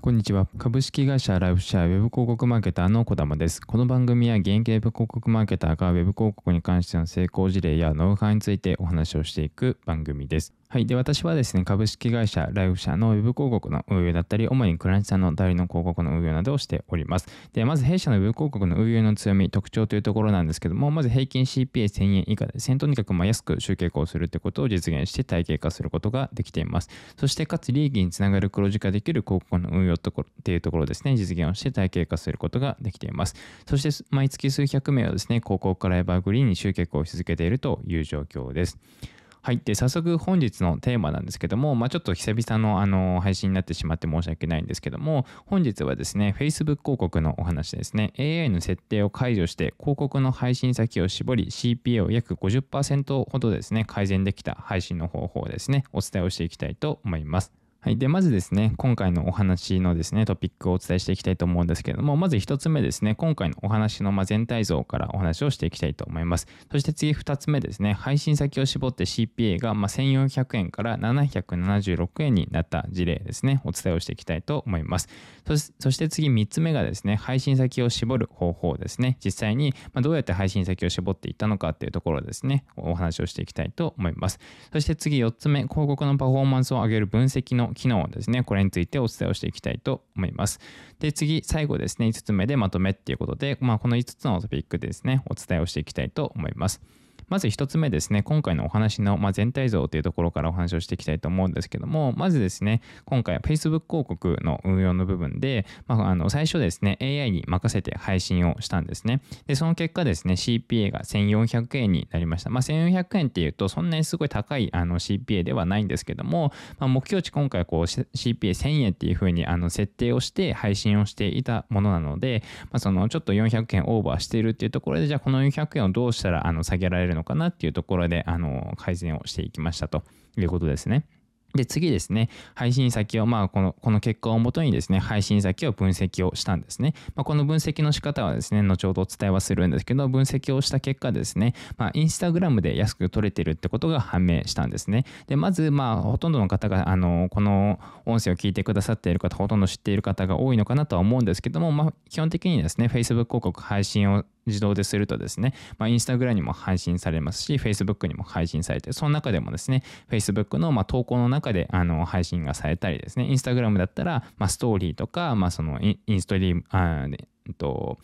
こんにちは。株式会社ライフシェアウェブ広告マーケターの小玉です。この番組は現役ウェブ広告マーケターがウェブ広告に関しての成功事例やノウハウについてお話をしていく番組です。はい。で、私はですね、株式会社ライフ社の Web 広告の運営だったり、主にクラントさんの代理の広告の運営などをしております。で、まず弊社の Web 広告の運営の強み、特徴というところなんですけども、まず平均 CPA1000 円以下で、とにかくま安く集計をするってことを実現して体系化することができています。そして、かつ利益につながる黒字化できる広告の運用ところっていうところですね、実現をして体系化することができています。そして、毎月数百名をですね、広告からエバーグリーンに集計化をし続けているという状況です。はい。で、早速本日のテーマなんですけども、まあ、ちょっと久々のあの配信になってしまって申し訳ないんですけども、本日はですね、Facebook 広告のお話ですね、AI の設定を解除して広告の配信先を絞り、CPA を約50%ほどですね、改善できた配信の方法ですね、お伝えをしていきたいと思います。はい。で、まずですね、今回のお話のですね、トピックをお伝えしていきたいと思うんですけれども、まず1つ目ですね、今回のお話の全体像からお話をしていきたいと思います。そして次2つ目ですね、配信先を絞って CPA が1400円から776円になった事例ですね、お伝えをしていきたいと思います。そして次3つ目がですね、配信先を絞る方法ですね、実際にどうやって配信先を絞っていったのかっていうところですね、お話をしていきたいと思います。そして次4つ目、広告のパフォーマンスを上げる分析の機能ですね、これについてお伝えをしていきたいと思います。で、次、最後ですね、5つ目でまとめっていうことで、まあ、この5つのトピックでですね、お伝えをしていきたいと思います。まず1つ目ですね、今回のお話の、ま全体像というところからお話をしていきたいと思うんですけども、まずですね、今回は Facebook 広告の運用の部分で、まあ、あの最初ですね、AI に任せて配信をしたんですね。で、その結果ですね、CPA が1400円になりました。まあ、1400円っていうと、そんなにすごい高いあの CPA ではないんですけども、まあ、目標値今回こう CPA1000 円っていうふうにあの設定をして配信をしていたものなので、まあ、そのちょっと400円オーバーしているっていうところで、じゃあこの400円をどうしたらあの下げられるののかなっていうところで、あの、改善をしていきましたということですね。で、次ですね、配信先を、まあ、この、この結果をもとにですね、配信先を分析をしたんですね。まあ、この分析の仕方はですね、後ほどお伝えはするんですけど、分析をした結果ですね、まあ、インスタグラムで安く取れてるってことが判明したんですね。で、まず、まあ、ほとんどの方が、あの、この音声を聞いてくださっている方、ほとんど知っている方が多いのかなとは思うんですけども、まあ、基本的にですね、Facebook 広告配信を自動でするとですね、まあ、インスタグラムにも配信されますし、Facebook にも配信されて、その中でもですね、Facebook のま投稿の中であの配信がされたりですね、インスタグラムだったら、まあ、ストーリーとか、まあ、そのインストリーム、あえっと、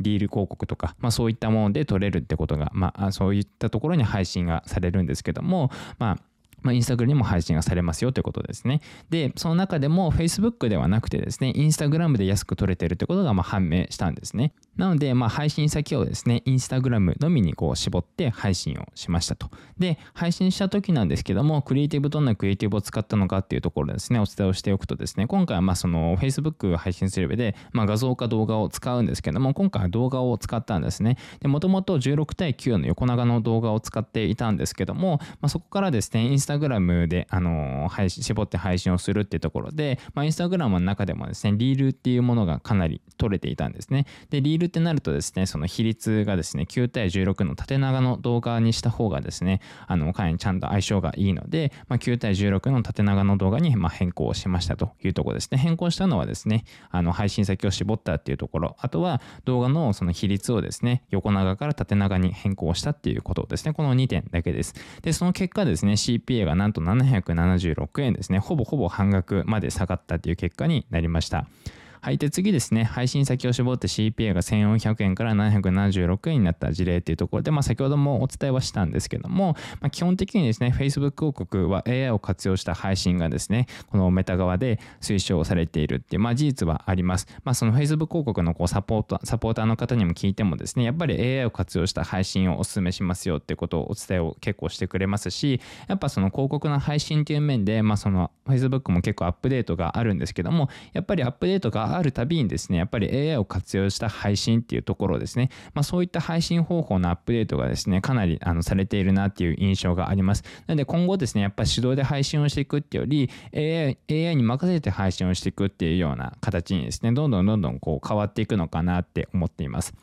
リール広告とか、まあ、そういったもので撮れるってことが、まあ、そういったところに配信がされるんですけども、まあ、まあ、インスタグラムにも配信がされますよということですね。で、その中でも Facebook ではなくてですね、インスタグラムで安く取れてるってことがま判明したんですね。なので、まあ、配信先をですね、インスタグラムのみにこう絞って配信をしましたと。で、配信した時なんですけども、クリエイティブどんなクリエイティブを使ったのかっていうところですね、お伝えをしておくとですね、今回はまあその Facebook 配信する上で、まあ、画像か動画を使うんですけども、今回は動画を使ったんですね。で、もともと16対9の横長の動画を使っていたんですけども、まあ、そこからですね、インスタグラムで、あの配信、絞って配信をするってところで、まあ、インスタグラムの中でもですね、リールっていうものがかなり取れていたんですね。で、リールってなるとですね、その比率がですね、9対16の縦長の動画にした方がですね、あの、かなりちゃんと相性がいいので、まあ、9対16の縦長の動画にま変更しましたというところですね。変更したのはですね、あの、配信先を絞ったっていうところ、あとは動画のその比率をですね、横長から縦長に変更したっていうことですね。この2点だけです。で、その結果ですね、CPA がなんと776円ですね、ほぼほぼ半額まで下がったという結果になりました。はい。で、次ですね、配信先を絞って CPA が1400円から776円になった事例っていうところで、まあ、先ほどもお伝えはしたんですけども、まあ、基本的にですね、Facebook 広告は AI を活用した配信がですね、このメタ側で推奨されているっていう、まあ、事実はあります。まあ、その Facebook 広告のこうサポート、サポーターの方にも聞いてもですね、やっぱり AI を活用した配信をお勧めしますよってことをお伝えを結構してくれますし、やっぱその広告の配信っていう面で、まあ、その Facebook も結構アップデートがあるんですけども、やっぱりアップデートがあるたびにですね、やっぱり AI を活用した配信っていうところですね、まあ、そういった配信方法のアップデートがですね、かなりあのされているなっていう印象があります。なので今後ですね、やっぱり手動で配信をしていくっていうより、AI, AI に任せて配信をしていくっていうような形にですね、どんどんどんどんこう変わっていくのかなって思っています。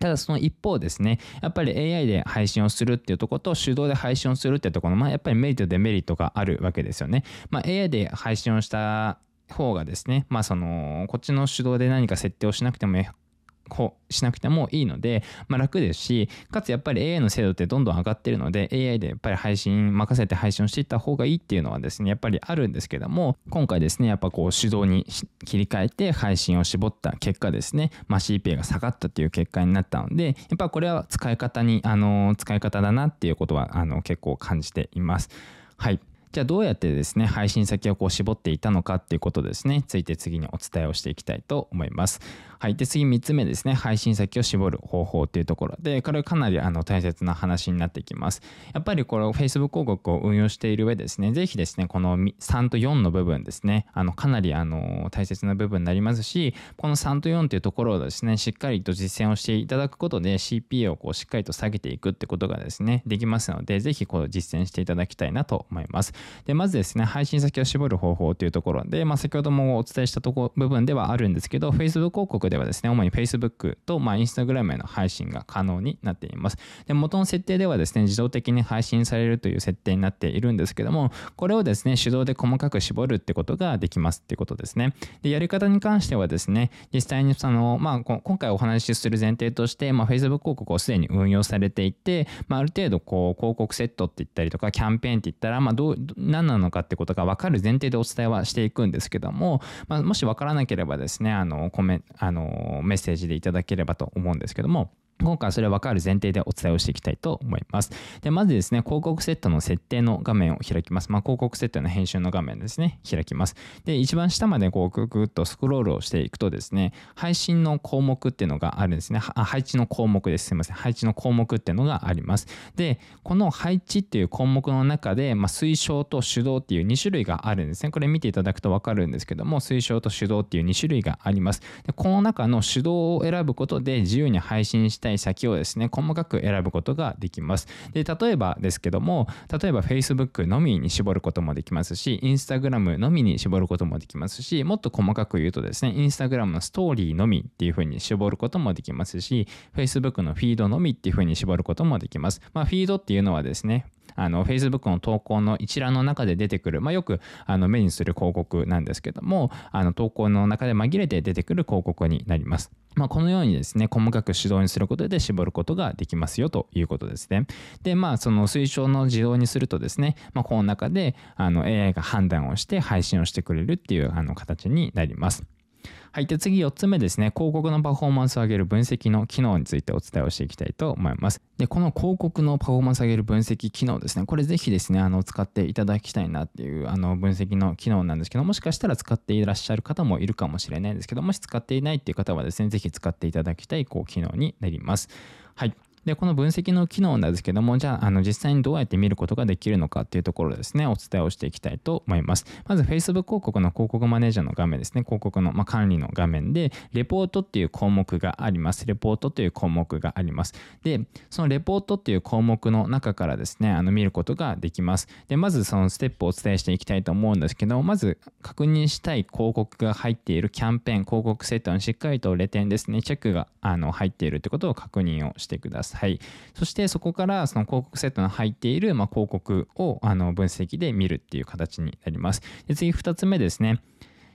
ただその一方ですね、やっぱり AI で配信をするっていうところと手動で配信をするっていうところの、まあ、やっぱりメリットデメリットがあるわけですよね。まあ、AI で配信をした方がですねまあそのこっちの手動で何か設定をしなくてもしなくてもいいので、まあ、楽ですしかつやっぱり AI の精度ってどんどん上がってるので AI でやっぱり配信任せて配信をしていった方がいいっていうのはですねやっぱりあるんですけども今回ですねやっぱこう手動に切り替えて配信を絞った結果ですね、まあ、CPA が下がったっていう結果になったのでやっぱこれは使い方にあの使い方だなっていうことはあの結構感じています。はいじゃあどうやってですね配信先をこう絞っていたのかっていうことですねついて次にお伝えをしていきたいと思います。はい。で、次3つ目ですね。配信先を絞る方法っていうところで、これかなりあの大切な話になってきます。やっぱりこれを Facebook 広告を運用している上ですね、ぜひですね、この3と4の部分ですね、あのかなりあの大切な部分になりますし、この3と4っていうところをですね、しっかりと実践をしていただくことで CPA をこうしっかりと下げていくってことがですね、できますので、ぜひこう実践していただきたいなと思います。で、まずですね、配信先を絞る方法というところで、まあ、先ほどもお伝えしたとこ部分ではあるんですけど、Facebook 広告ではですね、主に Facebook と、まあ、Instagram への配信が可能になっています。で、元の設定ではですね、自動的に配信されるという設定になっているんですけども、これをですね、手動で細かく絞るってことができますってことですね。で、やり方に関してはですね、実際にその、まあ、今回お話しする前提として、まあ、Facebook 広告をすでに運用されていて、まあ、ある程度こう広告セットって言ったりとかキャンペーンって言ったら、まあ、どう何なのかってことが分かる前提でお伝えはしていくんですけども、まあ、もし分からなければですねあのコメあのメッセージでいただければと思うんですけども今回はそれは分かる前提でお伝えをしていきたいと思います。で、まずですね、広告セットの設定の画面を開きます。まあ、広告セットの編集の画面ですね、開きます。で、一番下までこうググッとスクロールをしていくとですね、配信の項目っていうのがあるんですね。あ配置の項目です。すいません。配置の項目っていうのがあります。で、この配置っていう項目の中で、まあ、推奨と手動っていう2種類があるんですね。これ見ていただくと分かるんですけども、推奨と手動っていう2種類があります。で、この中の手動を選ぶことで自由に配信したい先をですね、細かく選ぶことができます。で、例えばですけども、例えば Facebook のみに絞ることもできますし、Instagram のみに絞ることもできますし、もっと細かく言うとですね、Instagram のストーリーのみっていうふうに絞ることもできますし、Facebook のフィードのみっていうふうに絞ることもできます。まあ、フィードっていうのはですね、あの Facebook の投稿の一覧の中で出てくる、まあ、よくあの目にする広告なんですけどもあの投稿の中で紛れて出てくる広告になります。まあ、このようにですね細かく指導にすることで絞ることができますよということですね。でまあその推奨の自動にするとですね、まあ、この中であの AI が判断をして配信をしてくれるっていうあの形になります。はい。で、次4つ目ですね。広告のパフォーマンスを上げる分析の機能についてお伝えをしていきたいと思います。で、この広告のパフォーマンスを上げる分析機能ですね。これぜひですね、あの、使っていただきたいなっていう、あの、分析の機能なんですけど、もしかしたら使っていらっしゃる方もいるかもしれないんですけど、もし使っていないっていう方はですね、ぜひ使っていただきたい、こう、機能になります。はい。で、この分析の機能なんですけども、じゃあ、あの実際にどうやって見ることができるのかっていうところですね、お伝えをしていきたいと思います。まず、Facebook 広告の広告マネージャーの画面ですね、広告の、ま管理の画面で、レポートっていう項目があります。レポートという項目があります。で、そのレポートっていう項目の中からですね、あの見ることができます。で、まずそのステップをお伝えしていきたいと思うんですけど、まず確認したい広告が入っているキャンペーン、広告セットにしっかりとレ点ですね、チェックがあの入っているってことを確認をしてください。はいそしてそこからその広告セットの入っているま広告をあの分析で見るっていう形になります。で次2つ目ですね。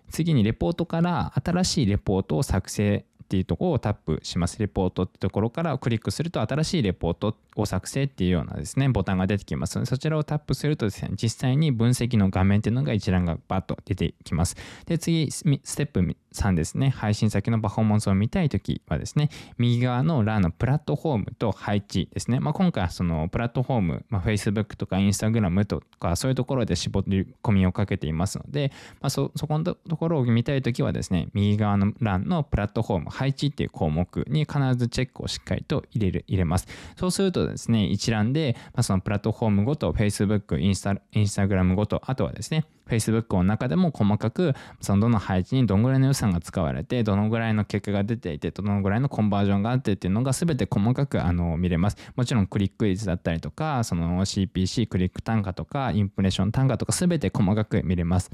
次にレポートから新しいレポートを作成っていうところをタップします。レポートってところからクリックすると新しいレポートを作成っていうようなですね、ボタンが出てきますので、そちらをタップするとですね、実際に分析の画面っていうのが一覧がバッと出てきます。で、次、ステップ3ですね、配信先のパフォーマンスを見たいときはですね、右側の欄のプラットフォームと配置ですね。まあ、今回はそのプラットフォーム、まあ、Facebook とか Instagram とかそういうところで絞り込みをかけていますので、まあ、そ、そこのところを見たいときはですね、右側の欄のプラットフォーム、配置っていう項目に必ずチェックをしっかりと入れる、入れます。そうするとですね、一覧で、まあ、そのプラットフォームごと Facebook、インスタ、インスタグラムごと、あとはですね、Facebook の中でも細かくそのどの配置にどのぐらいの予算が使われてどのぐらいの結果が出ていてどのぐらいのコンバージョンがあってっていうのが全て細かくあの見れますもちろんクリック率だったりとかその CPC クリック単価とかインプレッション単価とか全て細かく見れます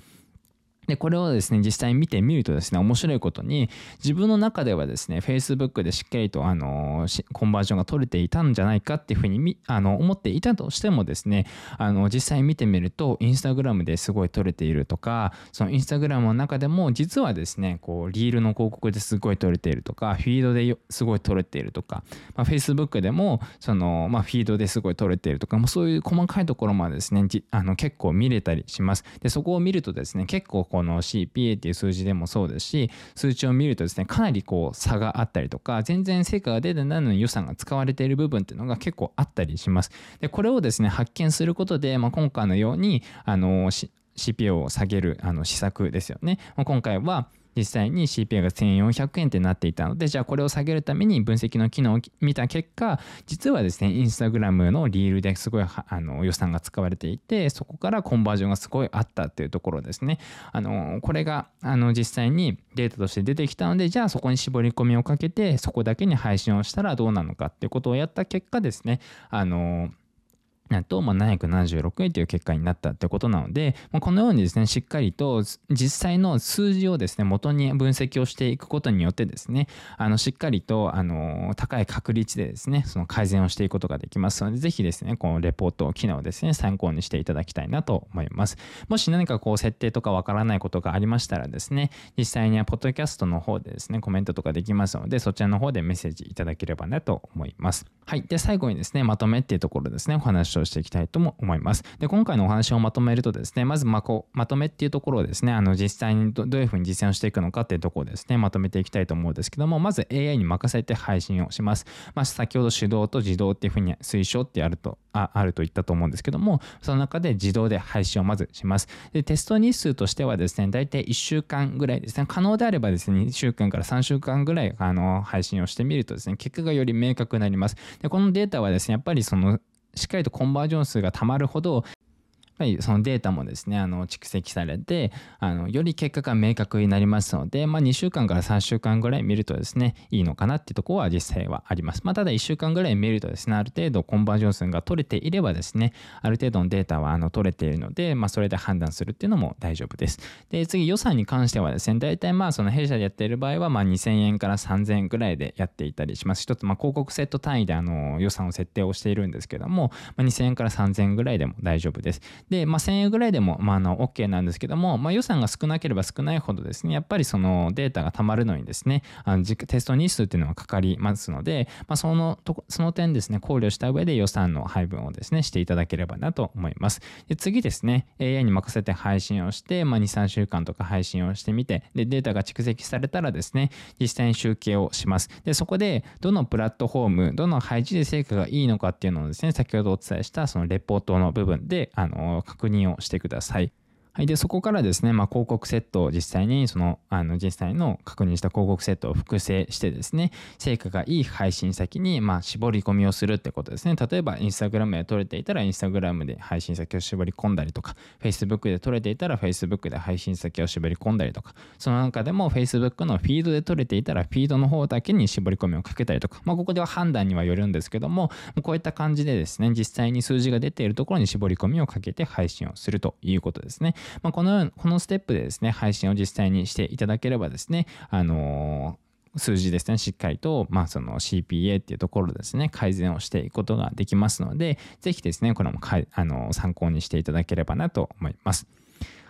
でこれをですね実際に見てみるとですね面白いことに自分の中ではですね Facebook でしっかりとあのコンバージョンが取れていたんじゃないかっていうふうにあの思っていたとしてもですねあの実際見てみると Instagram ですごい取れているとかその Instagram の中でも実はですねこうリールの広告ですごい取れているとかフィードですごい取れているとか、まあ、Facebook でもその、まあ、フィードですごい取れているとかもうそういう細かいところまでですねあの結構見れたりします。でそこを見るとですね結構この CPA っていう数字でもそうですし数値を見るとですねかなりこう差があったりとか全然成果が出てないのに予算が使われている部分っていうのが結構あったりします。でこれをですね発見することで、まあ、今回のようにあの CPA を下げるあの施策ですよね。今回は実際に CPI が1400円ってなっていたのでじゃあこれを下げるために分析の機能を見た結果実はですねインスタグラムのリールですごいあの予算が使われていてそこからコンバージョンがすごいあったっていうところですね。あのこれがあの実際にデータとして出てきたのでじゃあそこに絞り込みをかけてそこだけに配信をしたらどうなのかっていうことをやった結果ですね。あのと、まあ、776円という結果になったということなので、まあ、このようにですね、しっかりと実際の数字をですね、元に分析をしていくことによってですね、あのしっかりとあの高い確率でですね、その改善をしていくことができますので、ぜひですね、このレポート機能をですね、参考にしていただきたいなと思います。もし何かこう設定とかわからないことがありましたらですね、実際にはポッドキャストの方でですね、コメントとかできますので、そちらの方でメッセージいただければなと思います。はい。で、最後にですね、まとめっていうところですね、お話をしていきたいと思思います。で今回のお話をまとめるとですねまずまこうまとめっていうところをですねあの実際にどういうふうに実践をしていくのかっていうところをですねまとめていきたいと思うんですけどもまず AI に任せて配信をします。まあ、先ほど手動と自動っていうふうに推奨ってあるとああると言ったと思うんですけどもその中で自動で配信をまずします。でテスト日数としてはですね大体1週間ぐらいですね可能であればですね2週間から3週間ぐらいあの配信をしてみるとですね結果がより明確になります。でこのデータはですねやっぱりそのしっかりとコンバージョン数がたまるほどぱりそのデータもですねあの蓄積されてあのより結果が明確になりますので、まあ、2週間から3週間ぐらい見るとですねいいのかなっていうところは実際はあります、まあ、ただ1週間ぐらい見るとですねある程度コンバージョン数が取れていればですねある程度のデータはあの取れているので、まあ、それで判断するっていうのも大丈夫です。で次予算に関してはですね大体まあその弊社でやっている場合はまあ2000円から3000円ぐらいでやっていたりします。一つまあ広告セット単位であの予算を設定をしているんですけども、まあ、2000円から3000円ぐらいでも大丈夫です。で、まあ、1000円ぐらいでも、まあ、あの OK なんですけども、まあ、予算が少なければ少ないほどですねやっぱりそのデータがたまるのにですねあのテスト日数っていうのはかかりますので、まあ、そのとその点ですね考慮した上で予算の配分をですねしていただければなと思います。で次ですね AI に任せて配信をして、まあ、23週間とか配信をしてみてでデータが蓄積されたらですね実際に集計をします。でそこでどのプラットフォームどの配置で成果がいいのかっていうのをですね先ほどお伝えしたそのレポートの部分であの確認をしてください。はい、でそこからですね、まあ、広告セットを実際にそのあの実際の確認した広告セットを複製してですね成果がいい配信先にまあ絞り込みをするってことですね。例えばインスタグラムで撮れていたらインスタグラムで配信先を絞り込んだりとか Facebook で撮れていたら Facebook で配信先を絞り込んだりとかその中でも Facebook のフィードで撮れていたらフィードの方だけに絞り込みをかけたりとか、まあ、ここでは判断にはよるんですけどもこういった感じでですね実際に数字が出ているところに絞り込みをかけて配信をするということですね。まあ、このこのステップでですね配信を実際にしていただければですねあのー、数字ですね、しっかりと、まあ、その CPA っていうところですね、改善をしていくことができますので、ぜひですね、これもかあの参考にしていただければなと思います。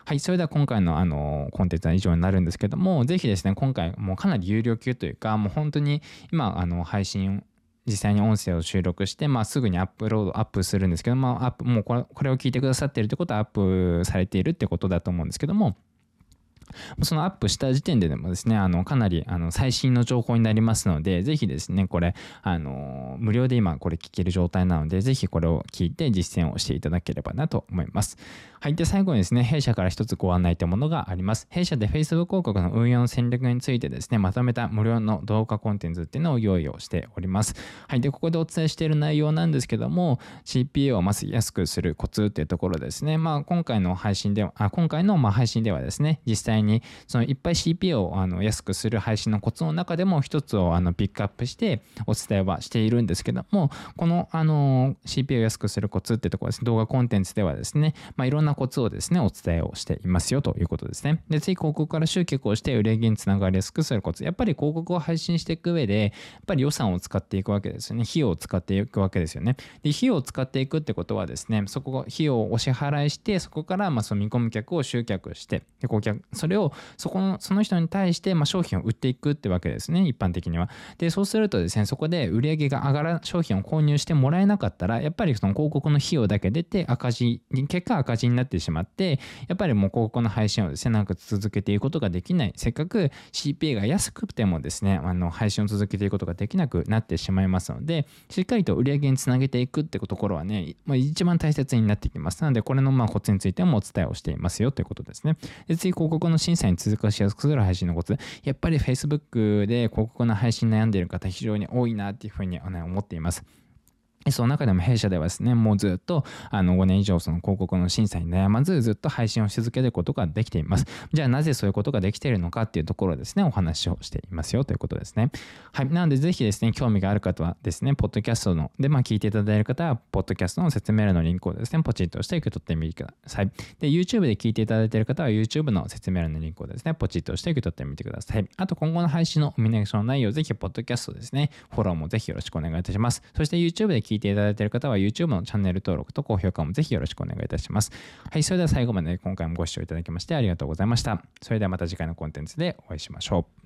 はい、それでは今回のあのコンテンツは以上になるんですけども、ぜひですね、今回もうかなり有料級というか、もう本当に今、あの配信実際に音声を収録して、まあ、すぐにアップロードアップするんですけど、まあ、アップもうこれこれを聞いてくださっているってことはアップされているってことだと思うんですけどもそのアップした時点ででもですね、あのかなりあの最新の情報になりますので、ぜひですね、これ、あの無料で今これ聞ける状態なので、ぜひこれを聞いて実践をしていただければなと思います。はい。で、最後にですね、弊社から一つご案内というものがあります。弊社で Facebook 広告の運用の戦略についてですね、まとめた無料の動画コンテンツっていうのを用意をしております。はい。で、ここでお伝えしている内容なんですけども、CPA をまず安くするコツっていうところですね。まあ、今回の配信では、あ今回のま配信ではですね、実際際にそのいっぱい CPA をあの安くする配信のコツの中でも一つをあのピックアップしてお伝えはしているんですけどもこのあの CPA を安くするコツってところですね動画コンテンツではですね、まあ、いろんなコツをですねお伝えをしていますよということですね。で次広告から集客をして売上につながりやすくするコツ。やっぱり広告を配信していく上でやっぱり予算を使っていくわけですよね。費用を使っていくわけですよね。で費用を使っていくってことはですねそこ費用をお支払いしてそこからまあその見込み客を集客してで顧客それをそこのその人に対してま商品を売っていくってわけですね一般的には。でそうするとですねそこで売上が上がら商品を購入してもらえなかったらやっぱりその広告の費用だけ出て赤字結果赤字になってしまってやっぱりもう広告の配信をですねなんか続けていくことができない。せっかく CPA が安くてもですねあの配信を続けていくことができなくなってしまいますのでしっかりと売上につなげていくってところはね、まあ、一番大切になってきます。なのでこれのまあコツについてもお伝えをしていますよということですね。で次広告の審査に通過しやすくする配信のコツ。やっぱり Facebook で広告の配信悩んでいる方非常に多いなっていうふうに思っています。その中でも弊社ではですね、もうずっとあの5年以上その広告の審査に悩まずずっと配信をし続けることができています。じゃあなぜそういうことができているのかっていうところですね、お話をしていますよということですね。はい。なのでぜひですね、興味がある方はですね、ポッドキャストの、で、まあ聞いていただいる方は、ポッドキャストの説明欄のリンクをですね、ポチッとして受け取ってみてください。で、YouTube で聞いていただいている方は、YouTube の説明欄のリンクをですね、ポチッとして受け取ってみてください。あと、今後の配信のお見逃しの内容、ぜひ、ポッドキャストですね、フォローもぜひよろしくお願いいたします。そして YouTube で聞いていただいている方は、YouTube のチャンネル登録と高評価もぜひよろしくお願いいたします。はい、それでは最後まで今回もご視聴いただきましてありがとうございました。それではまた次回のコンテンツでお会いしましょう。